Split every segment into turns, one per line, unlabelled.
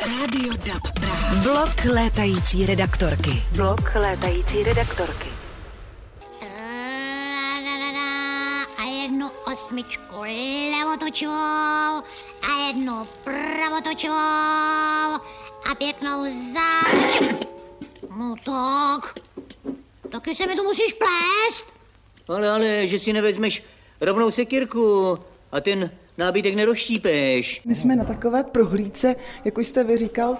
Rádio DAB Praha. Blok létající redaktorky. Blok létající redaktorky.
A jednu osmičku levotočivou a jednu pravotočivou a pěknou zátočivou. No tak, taky se mi to musíš plést.
Ale, ale, že si nevezmeš rovnou sekírku a ten nábytek nerozštípeš.
My jsme na takové prohlídce, jak už jste vyříkal,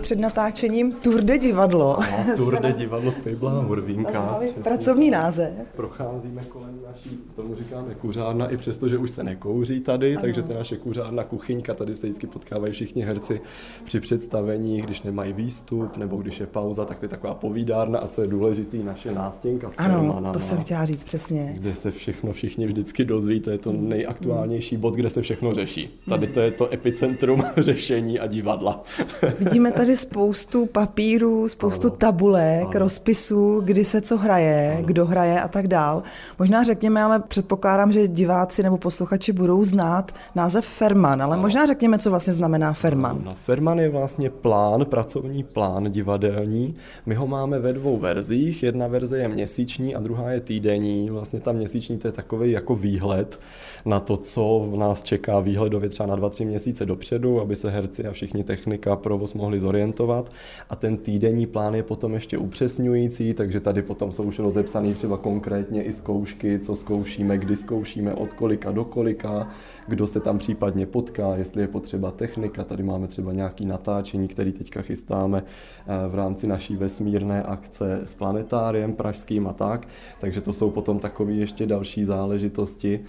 před natáčením Tour de divadlo.
No, Tour de divadlo z Pejbla a Hurvínka.
Pracovní název.
Procházíme kolem naší, tomu říkáme kuřárna, i přesto, že už se nekouří tady, ano. takže to je naše kuřárna, kuchyňka, tady se vždycky potkávají všichni herci při představení, když nemají výstup, nebo když je pauza, tak to je taková povídárna a co je důležitý, naše nástěnka
Ano,
firmana,
to jsem chtěla říct přesně.
kde se všechno všichni vždycky dozví, to je to nejaktuálnější bod, kde se všechno řeší. Tady to je to epicentrum řešení a divadla.
Vidíme tady spoustu papírů, spoustu tabulek, rozpisů, kdy se co hraje, kdo hraje a tak dál. Možná řekněme, ale předpokládám, že diváci nebo posluchači budou znát název Ferman, ale možná řekněme, co vlastně znamená Ferman.
No, Ferman je vlastně plán, pracovní plán divadelní. My ho máme ve dvou verzích. Jedna verze je měsíční a druhá je týdenní. Vlastně ta měsíční to je takový jako výhled na to, co v nás čeká výhledově třeba na 2-3 měsíce dopředu, aby se herci a všichni technika, provoz mohli zorientovat. A ten týdenní plán je potom ještě upřesňující, takže tady potom jsou už rozepsané třeba konkrétně i zkoušky, co zkoušíme, kdy zkoušíme, od kolika do kolika, kdo se tam případně potká, jestli je potřeba technika. Tady máme třeba nějaký natáčení, který teďka chystáme eh, v rámci naší vesmírné akce s planetáriem pražským a tak. Takže to jsou potom takové ještě další záležitosti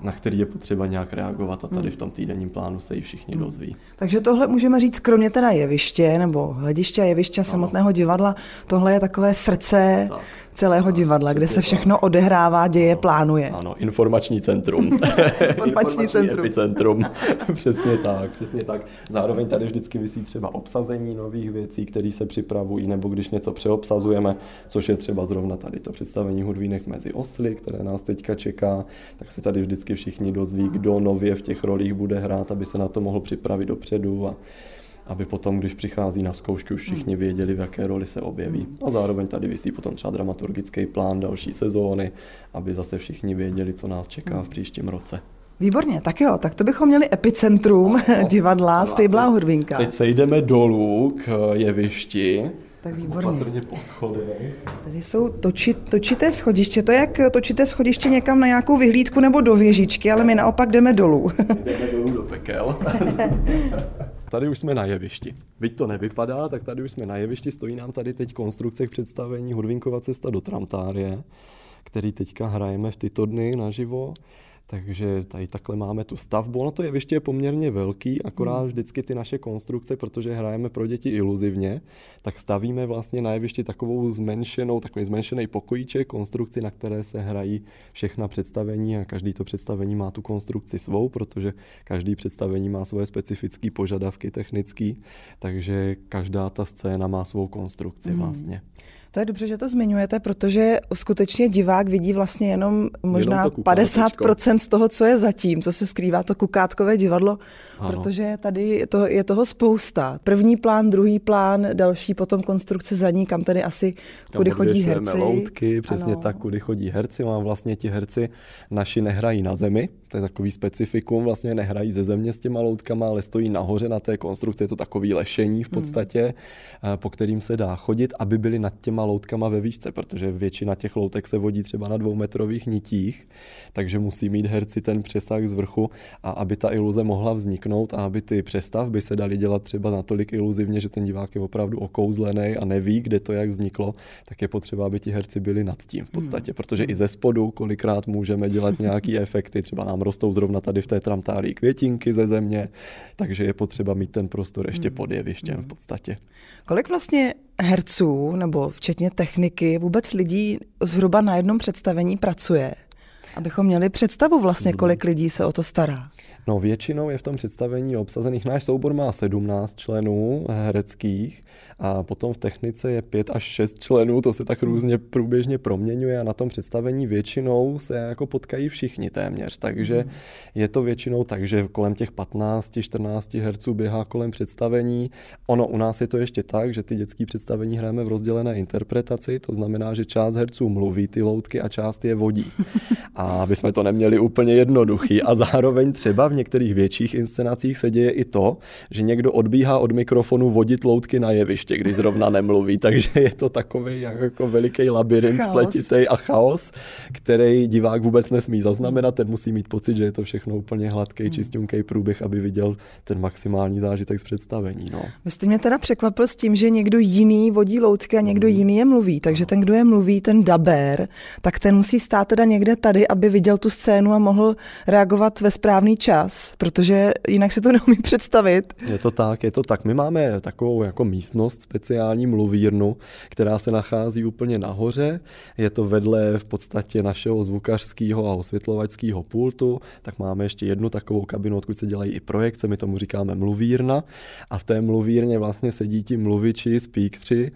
na který je potřeba nějak reagovat a tady v tom týdenním plánu se ji všichni dozví.
Takže tohle můžeme říct, kromě teda jeviště nebo hlediště a jeviště samotného divadla, tohle je takové srdce
Tak.
Celého divadla, kde se všechno odehrává, děje, plánuje.
Ano, informační centrum.
Informační centrum.
epicentrum. přesně tak, přesně tak. Zároveň tady vždycky vysí třeba obsazení nových věcí, které se připravují, nebo když něco přeobsazujeme, což je třeba zrovna tady to představení hudvínek mezi osly, které nás teďka čeká, tak se tady vždycky všichni dozví, kdo nově v těch rolích bude hrát, aby se na to mohl připravit dopředu a aby potom, když přichází na zkoušky, už všichni věděli, v jaké roli se objeví. A zároveň tady vysí potom třeba dramaturgický plán další sezóny, aby zase všichni věděli, co nás čeká v příštím roce.
Výborně, tak jo, tak to bychom měli epicentrum divadla z Pejbla a Hudvinka.
Teď se jdeme dolů k jevišti.
Tak výborně.
Opatrně po schodech.
Tady jsou toči, točité schodiště, to je jak točité schodiště někam na nějakou vyhlídku nebo do věžičky, ale my naopak jdeme dolů.
Jdeme dolů do pekel. Tady už jsme na jevišti. Byť to nevypadá, tak tady už jsme na jevišti. Stojí nám tady teď konstrukce k představení Hudvinkova cesta do Tramtárie, který teďka hrajeme v tyto dny naživo. Takže tady takhle máme tu stavbu. Ono to jeviště je poměrně velký, akorát vždycky ty naše konstrukce, protože hrajeme pro děti iluzivně, tak stavíme vlastně na jevišti takovou zmenšenou, takový zmenšený pokojíček, konstrukci, na které se hrají všechna představení a každý to představení má tu konstrukci svou, protože každý představení má svoje specifické požadavky technické, takže každá ta scéna má svou konstrukci vlastně.
To je dobře, že to zmiňujete, protože skutečně divák vidí vlastně jenom možná
kukátečko.
50% z toho, co je zatím, co se skrývá to kukátkové divadlo,
Ano.
protože tady je, to, je toho spousta. První plán, druhý plán, další potom konstrukce za ní, kam tedy asi,
Tam
kudy chodí herci.
loutky, přesně
Ano.
tak, kudy chodí herci. Mám vlastně ti herci naši nehrají na zemi, to je takový specifikum, vlastně nehrají ze země s těma loutkama, ale stojí nahoře na té konstrukci, je to takový lešení v podstatě, eh, po kterým se dá chodit, aby byli nad těma loutkama ve výšce, protože většina těch loutek se vodí třeba na dvoumetrových nitích, takže musí mít herci ten přesah z vrchu a aby ta iluze mohla vzniknout a aby ty přestavby se daly dělat třeba natolik iluzivně, že ten divák je opravdu okouzlený a neví, kde to jak vzniklo, tak je potřeba, aby ti herci byli nad tím v podstatě, protože i ze spodu kolikrát můžeme dělat nějaký efekty, třeba nám rostou zrovna tady v té tramtárii květinky ze země, takže je potřeba mít ten prostor ještě pod jevištěm v podstatě.
Kolik vlastně herců, nebo včetně techniky, vůbec lidí zhruba na jednom představení pracuje? Abychom měli představu vlastně, kolik lidí se o to stará.
No většinou je v tom představení obsazených, náš soubor má 17 členů hereckých a potom v technice je 5 až 6 členů, to se tak různě průběžně proměňuje a na tom představení většinou se jako potkají všichni téměř, takže je to většinou tak, že kolem těch 15-14 herců běhá kolem představení. Ono u nás je to ještě tak, že ty dětské představení hrajeme v rozdělené interpretaci, to znamená, že část herců mluví ty loutky a část je vodí. A aby jsme to neměli úplně jednoduchý. A zároveň třeba v některých větších inscenacích se děje i to, že někdo odbíhá od mikrofonu vodit loutky na jeviště, když zrovna nemluví. Takže je to takový jako veliký labirint spletitý a chaos, který divák vůbec nesmí zaznamenat. Ten musí mít pocit, že je to všechno úplně hladký, hmm. čistěnký průběh, aby viděl ten maximální zážitek z představení. No.
Vy jste mě teda překvapil s tím, že někdo jiný vodí loutky a někdo jiný je mluví. Takže ten, kdo je mluví, ten daber, tak ten musí stát teda někde tady, aby viděl tu scénu a mohl reagovat ve správný čas, protože jinak si to neumí představit.
Je to tak, je to tak. My máme takovou jako místnost, speciální mluvírnu, která se nachází úplně nahoře. Je to vedle v podstatě našeho zvukařského a osvětlovačského pultu. Tak máme ještě jednu takovou kabinu, odkud se dělají i projekce, my tomu říkáme mluvírna. A v té mluvírně vlastně sedí ti mluviči, speaktři,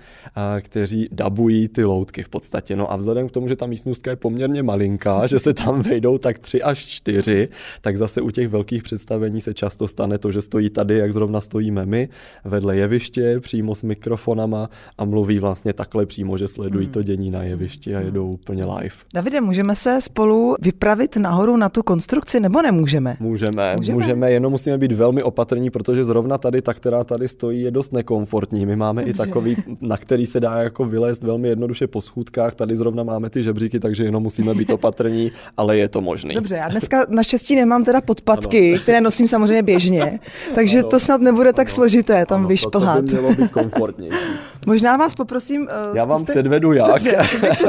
kteří dabují ty loutky v podstatě. No a vzhledem k tomu, že ta místnostka je poměrně malinká, že se tam vejdou tak tři až čtyři, tak zase u těch velkých představení se často stane to, že stojí tady, jak zrovna stojíme my, vedle jeviště, přímo s mikrofonama a mluví vlastně takhle přímo, že sledují to dění na jevišti a jedou úplně live.
Davide, můžeme se spolu vypravit nahoru na tu konstrukci nebo nemůžeme?
Můžeme, můžeme, můžeme jenom musíme být velmi opatrní, protože zrovna tady ta, která tady stojí, je dost nekomfortní. My máme Dobře. i takový, na který se dá jako vylézt velmi jednoduše po schůdkách. Tady zrovna máme ty žebříky, takže jenom musíme být opatrní, ale je to možné.
Dobře, já dneska naštěstí nemám teda podpatky, ano. které nosím samozřejmě běžně, takže ano. to snad nebude tak ano. složité tam ano, vyšplhat. To
by mělo být komfortní.
Možná vás poprosím.
Uh, já vám zkuste... předvedu jak. Dobře,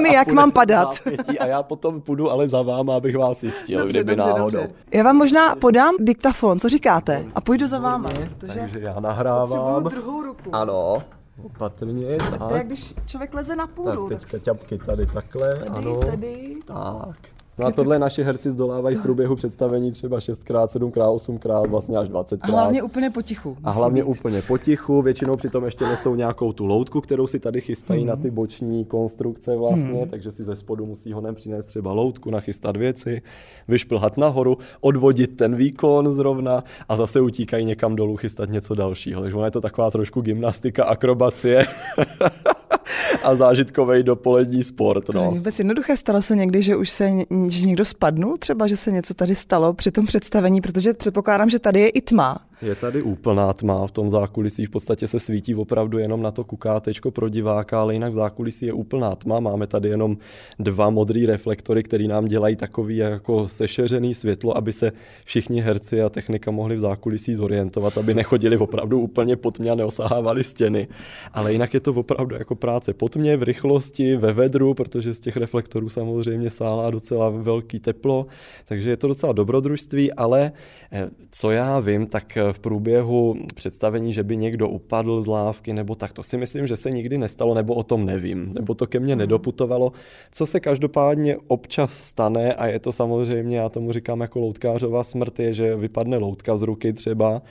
mi, jak mám padat.
A já potom půjdu ale za váma, abych vás jistil, dobře, kdyby dobře, náhodou. Dobře.
Já vám možná podám diktafon, co říkáte? A půjdu za váma.
Protože takže já nahrávám.
druhou ruku.
Ano. Opatrně, tak.
To je, jak když člověk leze na půdu.
Tak teďka tak... ťapky tady takhle,
tady,
ano.
Tady.
Tak. No a tohle naši herci zdolávají v průběhu představení třeba 6x, 7x, 8x, vlastně až 20x. A
hlavně úplně potichu.
A hlavně být. úplně potichu, většinou přitom ještě nesou nějakou tu loutku, kterou si tady chystají hmm. na ty boční konstrukce vlastně, hmm. takže si ze spodu musí honem přinést třeba loutku, nachystat věci, vyšplhat nahoru, odvodit ten výkon zrovna a zase utíkají někam dolů chystat něco dalšího. Takže ona je to taková trošku gymnastika, akrobacie. a zážitkový dopolední sport. No. To
je vůbec jednoduché. Stalo se někdy, že už se že někdo spadnul, třeba, že se něco tady stalo při tom představení, protože předpokládám, že tady je i tma.
Je tady úplná tma v tom zákulisí, v podstatě se svítí opravdu jenom na to kukátečko pro diváka, ale jinak v zákulisí je úplná tma. Máme tady jenom dva modré reflektory, které nám dělají takový jako sešeřený světlo, aby se všichni herci a technika mohli v zákulisí zorientovat, aby nechodili opravdu úplně pod tmě a neosahávali stěny. Ale jinak je to opravdu jako práce pod tmě, v rychlosti, ve vedru, protože z těch reflektorů samozřejmě sálá docela velký teplo, takže je to docela dobrodružství, ale eh, co já vím, tak v průběhu představení, že by někdo upadl z lávky nebo tak, to si myslím, že se nikdy nestalo, nebo o tom nevím, nebo to ke mně nedoputovalo. Co se každopádně občas stane, a je to samozřejmě, já tomu říkám jako loutkářová smrt, je, že vypadne loutka z ruky třeba,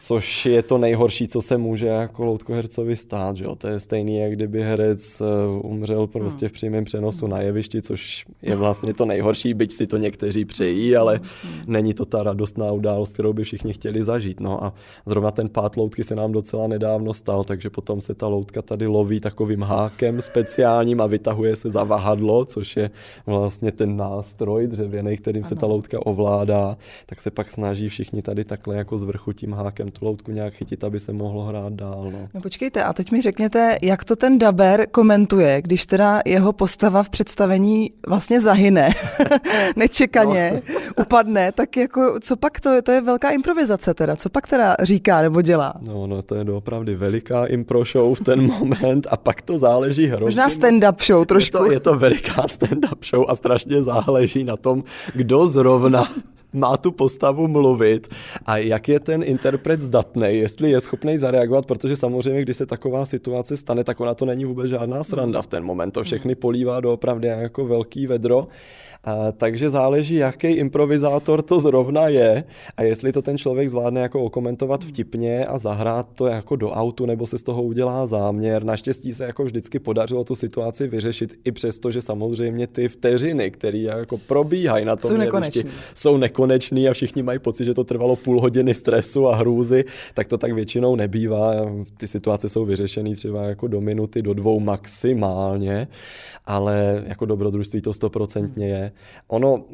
což je to nejhorší, co se může jako loutkohercovi stát. Že jo? To je stejný, jak kdyby herec eh, umřel prostě v přímém přenosu na jevišti, což je vlastně to nejhorší, byť si to někteří přejí, ale není to ta radostná událost, kterou by všichni chtěli zažít. No a zrovna ten pát loutky se nám docela nedávno stal, takže potom se ta loutka tady loví takovým hákem speciálním a vytahuje se za vahadlo, což je vlastně ten nástroj dřevěný, kterým se ta loutka ovládá, tak se pak snaží všichni tady takhle jako z vrchu tím hákem tu loutku nějak chytit, aby se mohlo hrát dál. No.
no počkejte, a teď mi řekněte, jak to ten daber komentuje, když teda jeho postava v představení vlastně zahyne, nečekaně, no. upadne, tak jako co pak to, to je velká improvizace teda, co pak teda říká nebo dělá?
No, no to je opravdu veliká impro show v ten moment a pak to záleží hrozně.
Možná stand-up show trošku.
Je to, je to veliká stand-up show a strašně záleží na tom, kdo zrovna má tu postavu mluvit a jak je ten interpret zdatný, jestli je schopný zareagovat, protože samozřejmě, když se taková situace stane, tak ona to není vůbec žádná sranda v ten moment. To všechny polívá do opravdu jako velký vedro. A, takže záleží, jaký improvizátor to zrovna je a jestli to ten člověk zvládne jako okomentovat vtipně a zahrát to jako do autu, nebo se z toho udělá záměr. Naštěstí se jako vždycky podařilo tu situaci vyřešit, i přesto, že samozřejmě ty vteřiny, které jako probíhají na tom jsou nekonečný a všichni mají pocit, že to trvalo půl hodiny stresu a hrůzy, tak to tak většinou nebývá. Ty situace jsou vyřešené třeba jako do minuty, do dvou maximálně, ale jako dobrodružství to stoprocentně je. Ono,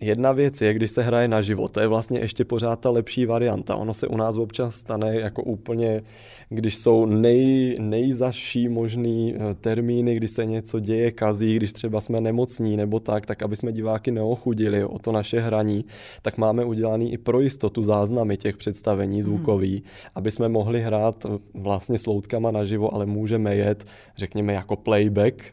jedna věc je, když se hraje na život, to je vlastně ještě pořád ta lepší varianta. Ono se u nás občas stane jako úplně, když jsou nej, nejzaší možný eh, termíny, kdy se něco děje, kazí, když třeba jsme nemocní nebo tak, tak aby jsme diváky neochudili o to naše hraní, tak máme udělaný i pro jistotu záznamy těch představení zvukový, hmm. aby jsme mohli hrát vlastně s loutkama naživo, ale můžeme jet, řekněme, jako playback,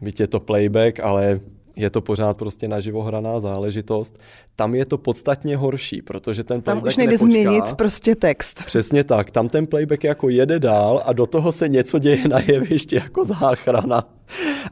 byť je to playback, ale je to pořád prostě naživo hraná záležitost. Tam je to podstatně horší, protože ten
Tam
playback
už nejde
nepočká.
změnit prostě text.
Přesně tak, tam ten playback jako jede dál a do toho se něco děje na jevišti jako záchrana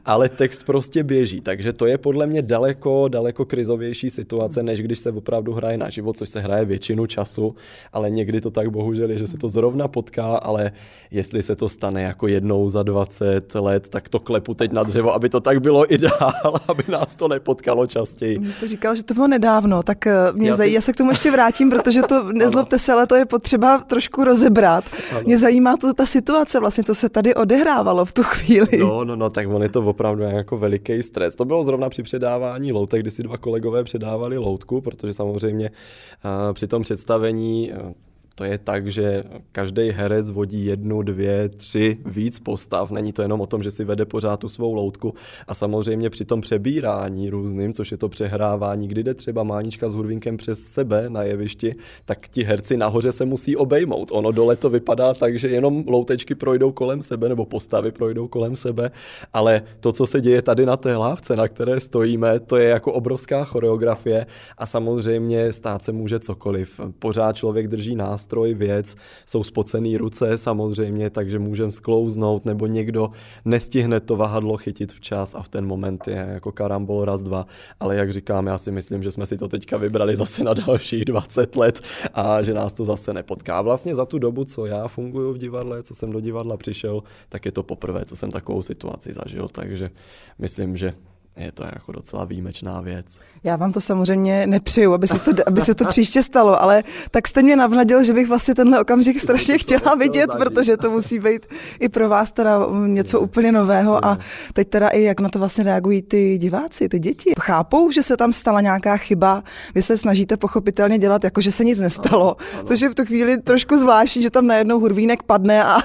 ale text prostě běží, takže to je podle mě daleko, daleko krizovější situace, než když se opravdu hraje na život, což se hraje většinu času, ale někdy to tak bohužel je, že se to zrovna potká, ale jestli se to stane jako jednou za 20 let, tak to klepu teď na dřevo, aby to tak bylo i dál, aby nás to nepotkalo častěji.
Jste říkal, že to bylo nedávno, tak eh, mě
Já
zaj...
si-
já se k tomu ještě vrátím, protože to, nezlobte se, ale to je potřeba trošku rozebrat. Mě zajímá to ta situace vlastně, co se tady odehrávalo v tu chvíli.
No, no, no, tak on je to opravdu jako veliký stres. To bylo zrovna při předávání loutek, kdy si dva kolegové předávali loutku, protože samozřejmě uh, při tom představení uh, to je tak, že každý herec vodí jednu, dvě, tři, víc postav. Není to jenom o tom, že si vede pořád tu svou loutku. A samozřejmě při tom přebírání různým, což je to přehrávání, kdy jde třeba Mánička s Hurvinkem přes sebe na jevišti, tak ti herci nahoře se musí obejmout. Ono dole to vypadá tak, že jenom loutečky projdou kolem sebe, nebo postavy projdou kolem sebe, ale to, co se děje tady na té lávce, na které stojíme, to je jako obrovská choreografie a samozřejmě stát se může cokoliv. Pořád člověk drží nástroj, věc, jsou spocený ruce samozřejmě, takže můžeme sklouznout, nebo někdo nestihne to vahadlo chytit včas a v ten moment je jako karambol raz, dva. Ale jak říkám, já si myslím, že jsme si to teďka vybrali zase na dalších 20 let a že nás to zase nepotká. Vlastně za tu dobu, co já funguji v divadle, co jsem do divadla přišel, tak je to poprvé, co jsem takovou situaci zažil, takže myslím, že je to jako docela výjimečná věc.
Já vám to samozřejmě nepřeju, aby se to, aby se to příště stalo, ale tak jste mě navnadil, že bych vlastně tenhle okamžik strašně chtěla vidět, protože to musí být i pro vás teda něco úplně nového. A teď teda i jak na to vlastně reagují ty diváci, ty děti. Chápou, že se tam stala nějaká chyba, vy se snažíte pochopitelně dělat jako, že se nic nestalo, což je v tu chvíli trošku zvláštní, že tam najednou hurvínek padne a,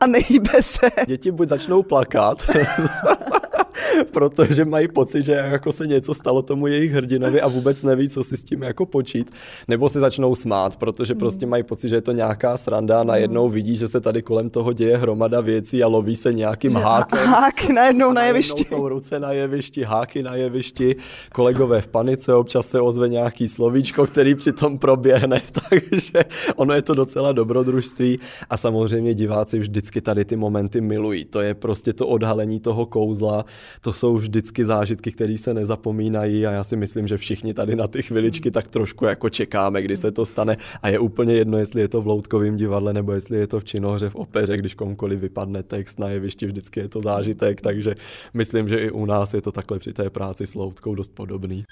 a nehýbe se.
Děti buď začnou plakat, protože mají pocit, že jako se něco stalo tomu jejich hrdinovi a vůbec neví, co si s tím jako počít, nebo se začnou smát, protože prostě mají pocit, že je to nějaká sranda a najednou vidí, že se tady kolem toho děje hromada věcí a loví se nějakým hákem.
Hák najednou na jevišti.
jsou ruce na jevišti, háky na jevišti, kolegové v panice, občas se ozve nějaký slovíčko, který přitom proběhne, takže ono je to docela dobrodružství a samozřejmě diváci vždycky tady ty momenty milují. To je prostě to odhalení toho kouzla, to jsou vždycky zážitky, které se nezapomínají a já si myslím, že všichni tady na ty chviličky tak trošku jako čekáme, kdy se to stane a je úplně jedno, jestli je to v loutkovém divadle nebo jestli je to v činohře, v opeře, když komukoliv vypadne text na jevišti, vždycky je to zážitek, takže myslím, že i u nás je to takhle při té práci s loutkou dost podobný.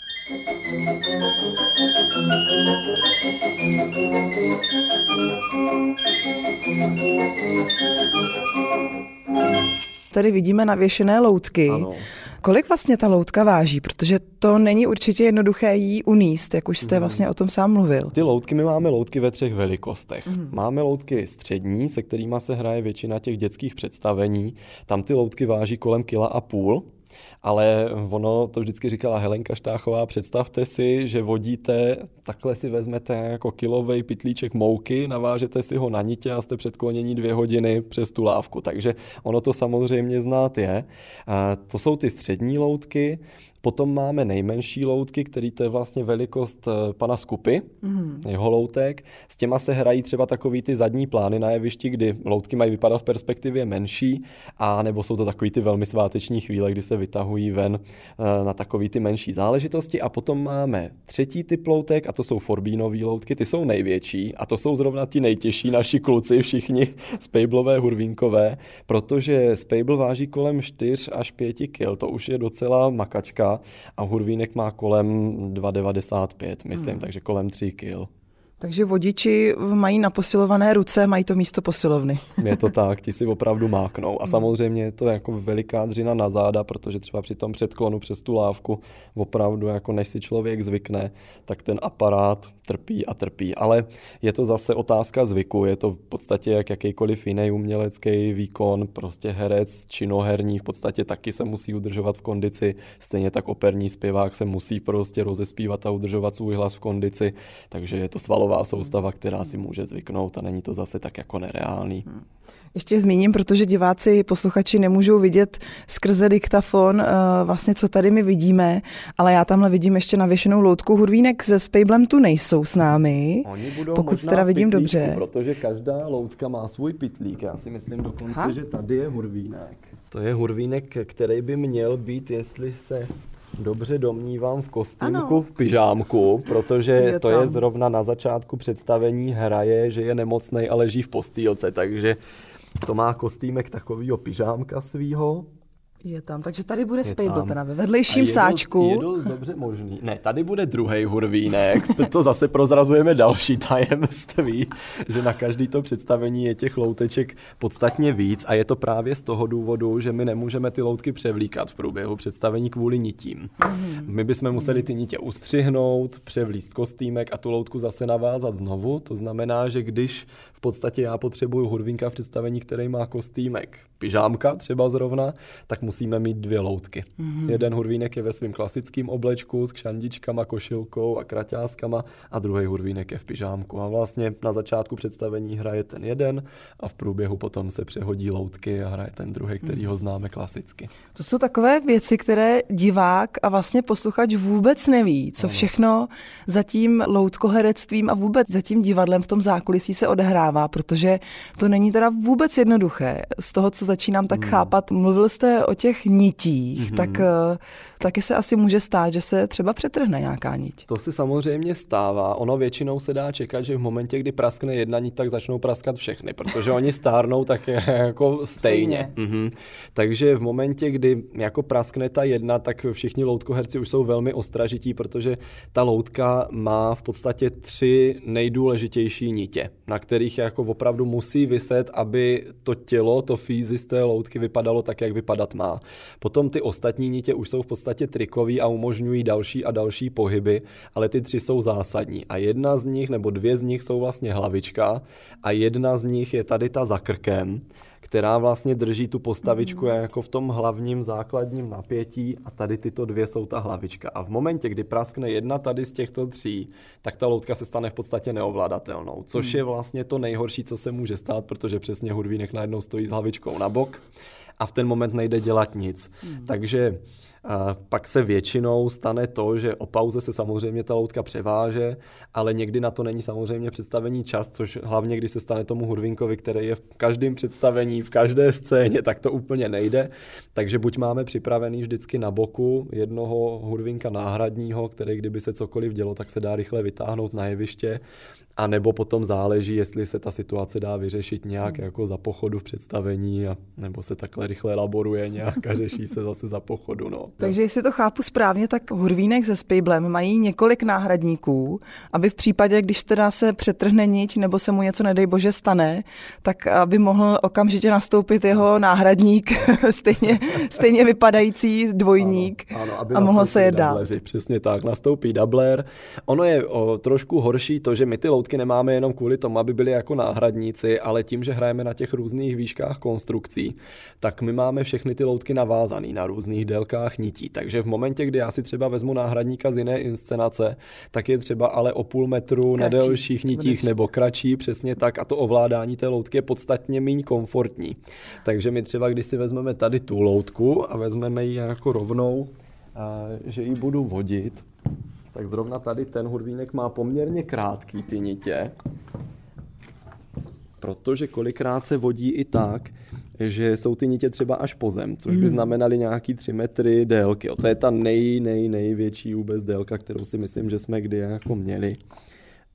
Tady vidíme navěšené loutky.
Ano.
Kolik vlastně ta loutka váží? Protože to není určitě jednoduché jí uníst, jak už jste vlastně o tom sám mluvil.
Ty loutky, my máme loutky ve třech velikostech. Mm. Máme loutky střední, se kterými se hraje většina těch dětských představení. Tam ty loutky váží kolem kila a půl. Ale ono to vždycky říkala Helenka Štáchová, představte si, že vodíte, takhle si vezmete jako kilový pitlíček mouky, navážete si ho na nitě a jste předklonění dvě hodiny přes tu lávku. Takže ono to samozřejmě znát je. A to jsou ty střední loutky, Potom máme nejmenší loutky, který to je vlastně velikost eh, pana Skupy, mm. jeho loutek. S těma se hrají třeba takový ty zadní plány na jevišti, kdy loutky mají vypadat v perspektivě menší, a nebo jsou to takový ty velmi sváteční chvíle, kdy se vytahují ven eh, na takový ty menší záležitosti. A potom máme třetí typ loutek a to jsou forbínové loutky, ty jsou největší a to jsou zrovna ti nejtěžší naši kluci, všichni spejblové hurvínkové, protože spejbl váží kolem 4 až 5 kg, to už je docela makačka a hurvínek má kolem 2,95, myslím, hmm. takže kolem 3 kg.
Takže vodiči mají na posilované ruce, mají to místo posilovny.
Je to tak, ti si opravdu máknou. A samozřejmě je to jako veliká dřina na záda, protože třeba při tom předklonu přes tu lávku opravdu, jako než si člověk zvykne, tak ten aparát trpí a trpí. Ale je to zase otázka zvyku, je to v podstatě jak jakýkoliv jiný umělecký výkon, prostě herec, činoherní v podstatě taky se musí udržovat v kondici, stejně tak operní zpěvák se musí prostě rozespívat a udržovat svůj hlas v kondici, takže je to svalová soustava, která si může zvyknout a není to zase tak jako nereálný. Hmm.
Ještě zmíním, protože diváci, posluchači nemůžou vidět skrze diktafon eh, vlastně, co tady my vidíme, ale já tamhle vidím ještě navěšenou loutku hurvínek se Spejblem tu nejsou s námi,
Oni budou
pokud teda vidím
pitlíku,
dobře.
Protože každá loutka má svůj pitlík. Já si myslím dokonce, ha? že tady je hurvínek. To je hurvínek, který by měl být, jestli se dobře domnívám v kostýmku, ano. v pyžámku, protože je to tam. je zrovna na začátku představení hraje, že je nemocný a leží v postýlce, takže to má kostýmek takového pyžámka svýho.
Je tam, takže tady bude Spable teda ve vedlejším je sáčku.
je dost dobře možný. Ne, tady bude druhý hurvínek, to zase prozrazujeme další tajemství, že na každý to představení je těch louteček podstatně víc a je to právě z toho důvodu, že my nemůžeme ty loutky převlíkat v průběhu představení kvůli nitím. Mm. My bychom museli ty nitě ustřihnout, převlíst kostýmek a tu loutku zase navázat znovu. To znamená, že když v podstatě já potřebuju hurvínka v představení, který má kostýmek, pyžámka třeba zrovna, tak musíme mít dvě loutky. Mm-hmm. Jeden hurvínek je ve svém klasickém oblečku s kšandičkama, košilkou a kraťáskama a druhý hurvínek je v pyžámku. A vlastně na začátku představení hraje ten jeden a v průběhu potom se přehodí loutky a hraje ten druhý, který ho známe klasicky.
To jsou takové věci, které divák a vlastně posluchač vůbec neví, co všechno za tím loutkoherectvím a vůbec za tím divadlem v tom zákulisí se odehrává, protože to není teda vůbec jednoduché. Z toho, co začínám tak hmm. chápat, mluvil jste o těch nitích, mm-hmm. tak eh, taky se asi může stát, že se třeba přetrhne nějaká niť.
To se samozřejmě stává. Ono většinou se dá čekat, že v momentě, kdy praskne jedna niť, tak začnou praskat všechny, protože oni stárnou tak jako stejně. stejně. Mm-hmm. Takže v momentě, kdy jako praskne ta jedna, tak všichni loutkoherci už jsou velmi ostražití, protože ta loutka má v podstatě tři nejdůležitější nitě, na kterých jako opravdu musí vyset, aby to tělo, to fízy z té loutky vypadalo tak, jak vypadat má. Potom ty ostatní nitě už jsou v podstatě trikový a umožňují další a další pohyby, ale ty tři jsou zásadní. A jedna z nich, nebo dvě z nich jsou vlastně hlavička a jedna z nich je tady ta za krkem která vlastně drží tu postavičku mm. jako v tom hlavním základním napětí a tady tyto dvě jsou ta hlavička. A v momentě, kdy praskne jedna tady z těchto tří, tak ta loutka se stane v podstatě neovladatelnou, což mm. je vlastně to nejhorší, co se může stát, protože přesně hurvínek najednou stojí s hlavičkou na bok a v ten moment nejde dělat nic. Mm. Takže a pak se většinou stane to, že o pauze se samozřejmě ta loutka převáže, ale někdy na to není samozřejmě představení čas, což hlavně když se stane tomu hurvinkovi, který je v každém představení, v každé scéně, tak to úplně nejde. Takže buď máme připravený vždycky na boku jednoho hurvinka náhradního, který kdyby se cokoliv dělo, tak se dá rychle vytáhnout na jeviště, a nebo potom záleží, jestli se ta situace dá vyřešit nějak hmm. jako za pochodu v představení, a, nebo se takhle rychle laboruje nějak a řeší se zase za pochodu. No.
Takže jestli to chápu správně, tak Hurvínek se Spejblem mají několik náhradníků, aby v případě, když teda se přetrhne niť nebo se mu něco nedej bože stane, tak aby mohl okamžitě nastoupit jeho náhradník, stejně, stejně vypadající dvojník ano, ano, aby a mohlo se je dát.
Přesně tak, nastoupí dubler. Ono je o, trošku horší to, že my ty loutky nemáme jenom kvůli tomu, aby byly jako náhradníci, ale tím, že hrajeme na těch různých výškách konstrukcí, tak my máme všechny ty loutky navázané na různých délkách nití. Takže v momentě, kdy já si třeba vezmu náhradníka z jiné inscenace, tak je třeba ale o půl metru kratší, na delších nitích nebo kratší, přesně tak a to ovládání té loutky je podstatně méně komfortní. Takže my třeba, když si vezmeme tady tu loutku a vezmeme ji jako rovnou že ji budu vodit, tak zrovna tady ten hurvínek má poměrně krátký ty nitě, protože kolikrát se vodí i tak, že jsou ty nitě třeba až po zem, což by hmm. znamenaly nějaký 3 metry délky. to je ta nej, nej, největší vůbec délka, kterou si myslím, že jsme kdy jako měli.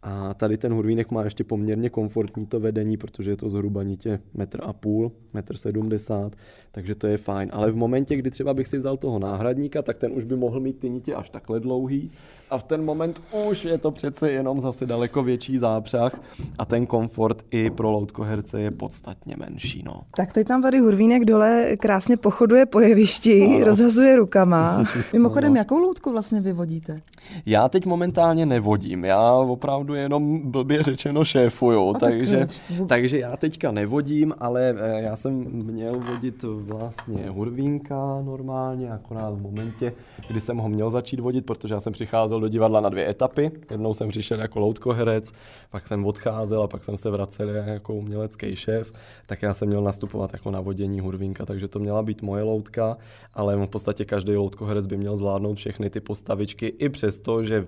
A tady ten hurvínek má ještě poměrně komfortní to vedení, protože je to zhruba nitě metr a půl, metr sedmdesát, takže to je fajn. Ale v momentě, kdy třeba bych si vzal toho náhradníka, tak ten už by mohl mít ty nitě až takhle dlouhý a v ten moment už je to přece jenom zase daleko větší zápřah a ten komfort i pro loutkoherce je podstatně menší. No.
Tak teď tam tady Hurvínek dole krásně pochoduje po jevišti, ano. rozhazuje rukama. Mimochodem, ano. jakou loutku vlastně vyvodíte?
Já teď momentálně nevodím, já opravdu jenom blbě řečeno šéfuju, a takže, tak, takže já teďka nevodím, ale eh, já jsem měl vodit vlastně Hurvínka normálně, akorát v momentě, kdy jsem ho měl začít vodit, protože já jsem přicházel přicházel do divadla na dvě etapy. Jednou jsem přišel jako loutkoherec, pak jsem odcházel a pak jsem se vracel jako umělecký šéf. Tak já jsem měl nastupovat jako na vodění hurvínka, takže to měla být moje loutka, ale v podstatě každý loutkoherec by měl zvládnout všechny ty postavičky, i přesto, že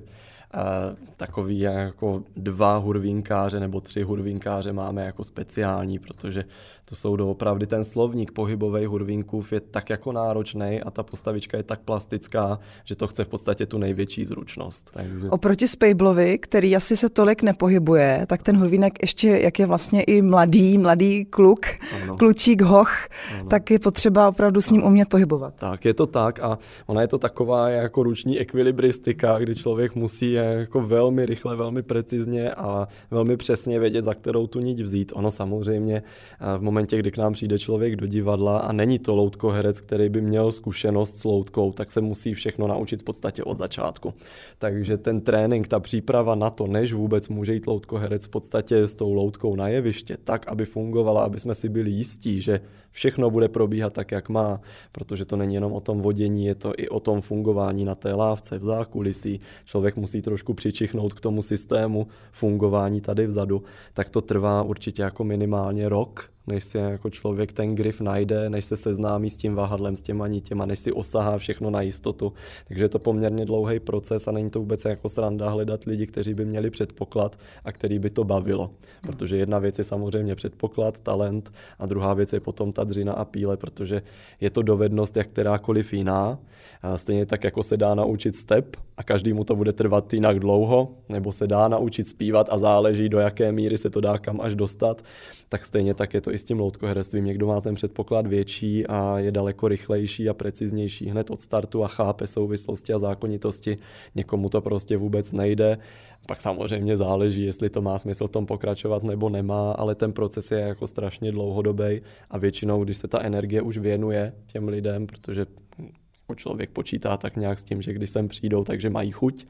takový jako dva hurvínkáře nebo tři hurvínkáře máme jako speciální, protože to jsou doopravdy ten slovník pohybový hurvínkův je tak jako náročný a ta postavička je tak plastická, že to chce v podstatě tu největší zručnost.
Takže... Oproti Spejblovi, který asi se tolik nepohybuje, tak ten hurvínek ještě, jak je vlastně i mladý, mladý kluk, ano. klučík hoch, ano. tak je potřeba opravdu s ním umět pohybovat.
Tak, je to tak a ona je to taková jako ruční ekvilibristika, kdy člověk musí jako velmi rychle, velmi precizně a velmi přesně vědět, za kterou tu niť vzít. Ono samozřejmě v momentě momentě, kdy k nám přijde člověk do divadla a není to loutkoherec, který by měl zkušenost s loutkou, tak se musí všechno naučit v podstatě od začátku. Takže ten trénink, ta příprava na to, než vůbec může jít loutkoherec v podstatě s tou loutkou na jeviště, tak, aby fungovala, aby jsme si byli jistí, že všechno bude probíhat tak, jak má, protože to není jenom o tom vodění, je to i o tom fungování na té lávce, v zákulisí. Člověk musí trošku přičichnout k tomu systému fungování tady vzadu, tak to trvá určitě jako minimálně rok, než si jako člověk ten grif najde, než se seznámí s tím váhadlem, s těma nitěma, než si osahá všechno na jistotu. Takže je to poměrně dlouhý proces a není to vůbec jako sranda hledat lidi, kteří by měli předpoklad a který by to bavilo. Protože jedna věc je samozřejmě předpoklad, talent a druhá věc je potom ta dřina a píle, protože je to dovednost jak kterákoliv jiná. Stejně tak, jako se dá naučit step a každý mu to bude trvat jinak dlouho, nebo se dá naučit zpívat a záleží, do jaké míry se to dá kam až dostat, tak stejně tak je to s tím loutkoherectvím. Někdo má ten předpoklad větší a je daleko rychlejší a preciznější hned od startu a chápe souvislosti a zákonitosti. Někomu to prostě vůbec nejde. Pak samozřejmě záleží, jestli to má smysl v tom pokračovat nebo nemá, ale ten proces je jako strašně dlouhodobý a většinou, když se ta energie už věnuje těm lidem, protože jako člověk počítá tak nějak s tím, že když sem přijdou, takže mají chuť,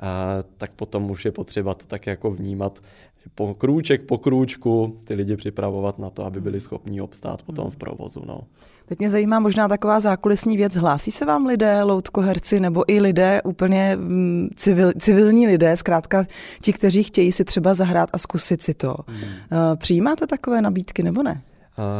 a, tak potom už je potřeba to tak jako vnímat, po krůček po krůčku ty lidi připravovat na to, aby byli schopní obstát potom v provozu. No.
Teď mě zajímá možná taková zákulisní věc. Hlásí se vám lidé, loutkoherci, nebo i lidé, úplně mm, civil, civilní lidé, zkrátka ti, kteří chtějí si třeba zahrát a zkusit si to. Hmm. Eh, přijímáte takové nabídky nebo ne?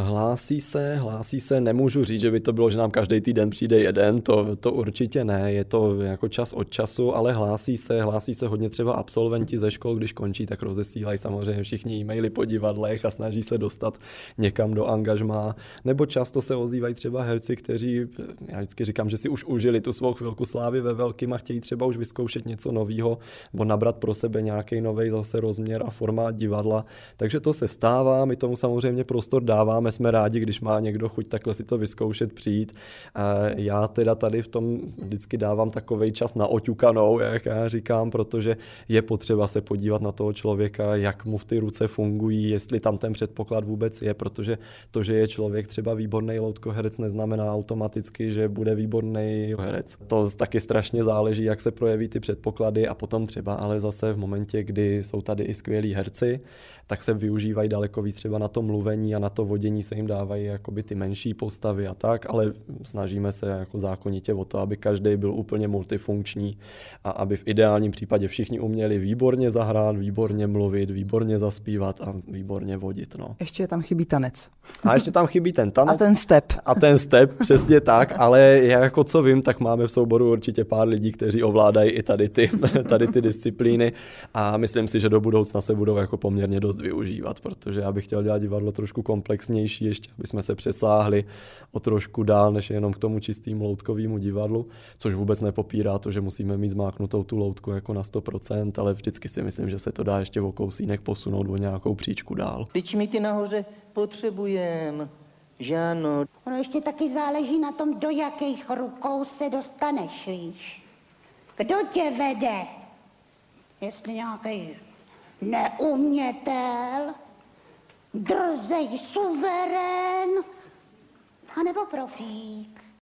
Hlásí se, hlásí se, nemůžu říct, že by to bylo, že nám každý týden přijde jeden, to, to určitě ne, je to jako čas od času, ale hlásí se, hlásí se hodně třeba absolventi ze škol, když končí, tak rozesílají samozřejmě všichni e-maily po divadlech a snaží se dostat někam do angažmá, nebo často se ozývají třeba herci, kteří, já vždycky říkám, že si už užili tu svou chvilku slávy ve velkým a chtějí třeba už vyzkoušet něco nového, nebo nabrat pro sebe nějaký nový zase rozměr a formát divadla, takže to se stává, my tomu samozřejmě prostor dáváme dáváme, jsme rádi, když má někdo chuť takhle si to vyzkoušet přijít. Já teda tady v tom vždycky dávám takový čas na oťukanou, jak já říkám, protože je potřeba se podívat na toho člověka, jak mu v ty ruce fungují, jestli tam ten předpoklad vůbec je, protože to, že je člověk třeba výborný loutkoherec, neznamená automaticky, že bude výborný herec. To taky strašně záleží, jak se projeví ty předpoklady a potom třeba ale zase v momentě, kdy jsou tady i skvělí herci, tak se využívají daleko víc třeba na to mluvení a na to vodění se jim dávají jakoby ty menší postavy a tak, ale snažíme se jako zákonitě o to, aby každý byl úplně multifunkční a aby v ideálním případě všichni uměli výborně zahrát, výborně mluvit, výborně zaspívat a výborně vodit. No.
Ještě tam chybí tanec.
A ještě tam chybí ten tanec.
A ten step.
A ten step, přesně tak, ale já jako co vím, tak máme v souboru určitě pár lidí, kteří ovládají i tady ty, tady ty disciplíny a myslím si, že do budoucna se budou jako poměrně dost využívat, protože já bych chtěl dělat divadlo trošku komplexnější ještě, aby jsme se přesáhli o trošku dál, než jenom k tomu čistým loutkovému divadlu, což vůbec nepopírá to, že musíme mít zmáknutou tu loutku jako na 100%, ale vždycky si myslím, že se to dá ještě o kousínek posunout o nějakou příčku dál.
Teď my ty nahoře potřebujeme. Že ano.
Ono ještě taky záleží na tom, do jakých rukou se dostaneš, víš. Kdo tě vede? Jestli nějaký neumětel, drzej suverén, anebo profík.